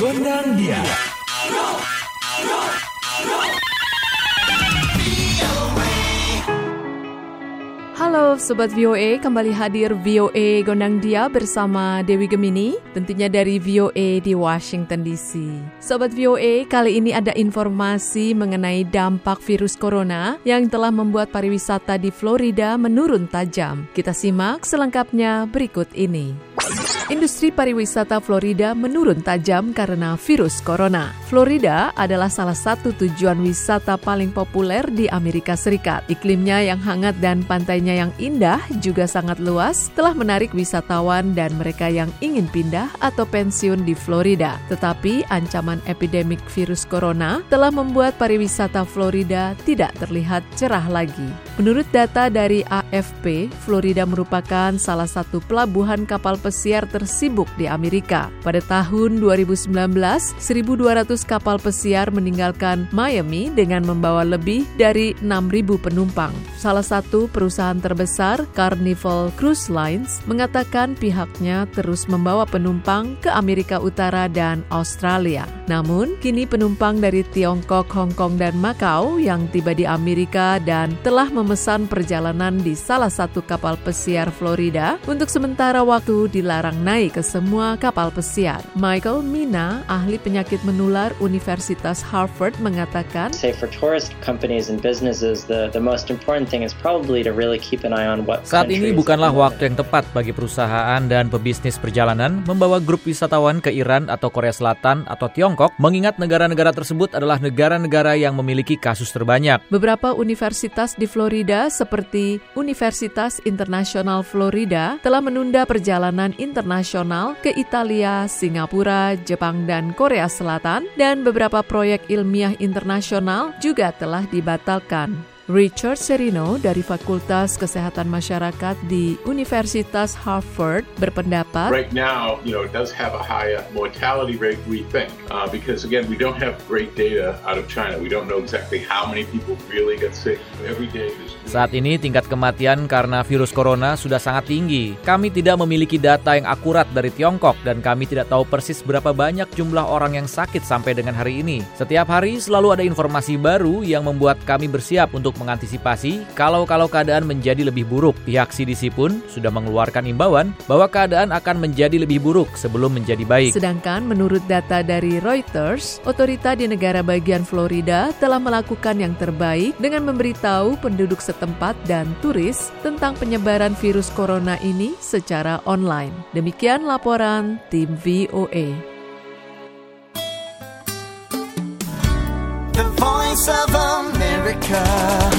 Gondang dia. Halo Sobat VOA, kembali hadir VOA Gondang Dia bersama Dewi Gemini, tentunya dari VOA di Washington DC. Sobat VOA, kali ini ada informasi mengenai dampak virus corona yang telah membuat pariwisata di Florida menurun tajam. Kita simak selengkapnya berikut ini. Industri pariwisata Florida menurun tajam karena virus corona. Florida adalah salah satu tujuan wisata paling populer di Amerika Serikat. Iklimnya yang hangat dan pantainya yang indah juga sangat luas telah menarik wisatawan dan mereka yang ingin pindah atau pensiun di Florida. Tetapi ancaman epidemik virus corona telah membuat pariwisata Florida tidak terlihat cerah lagi. Menurut data dari AFP, Florida merupakan salah satu pelabuhan kapal pesiar ter tersibuk di Amerika. Pada tahun 2019, 1.200 kapal pesiar meninggalkan Miami dengan membawa lebih dari 6.000 penumpang. Salah satu perusahaan terbesar, Carnival Cruise Lines, mengatakan pihaknya terus membawa penumpang ke Amerika Utara dan Australia. Namun, kini penumpang dari Tiongkok, Hong Kong, dan Macau yang tiba di Amerika dan telah memesan perjalanan di salah satu kapal pesiar Florida untuk sementara waktu dilarang naik ke semua kapal pesiar. Michael Mina, ahli penyakit menular Universitas Harvard mengatakan, Say for tourist companies and businesses, the, the most important thing is probably to really keep an eye on what Saat ini bukanlah waktu yang tepat bagi perusahaan dan pebisnis perjalanan membawa grup wisatawan ke Iran atau Korea Selatan atau Tiongkok, mengingat negara-negara tersebut adalah negara-negara yang memiliki kasus terbanyak. Beberapa universitas di Florida seperti Universitas Internasional Florida telah menunda perjalanan internasional internasional ke Italia, Singapura, Jepang, dan Korea Selatan, dan beberapa proyek ilmiah internasional juga telah dibatalkan. Richard Serino dari Fakultas Kesehatan Masyarakat di Universitas Harvard berpendapat, Right now, you know, it does have a higher mortality rate we think, uh, because again, we don't have great data out of China. We don't know exactly how many people really get sick. Every day Saat ini tingkat kematian karena virus corona sudah sangat tinggi. Kami tidak memiliki data yang akurat dari Tiongkok dan kami tidak tahu persis berapa banyak jumlah orang yang sakit sampai dengan hari ini. Setiap hari selalu ada informasi baru yang membuat kami bersiap untuk mengantisipasi kalau-kalau keadaan menjadi lebih buruk. Pihak CDC pun sudah mengeluarkan imbauan bahwa keadaan akan menjadi lebih buruk sebelum menjadi baik. Sedangkan menurut data dari Reuters, otorita di negara bagian Florida telah melakukan yang terbaik dengan memberitahu penduduk setempat dan turis tentang penyebaran virus corona ini secara online. Demikian laporan tim VOA. The Voice of America.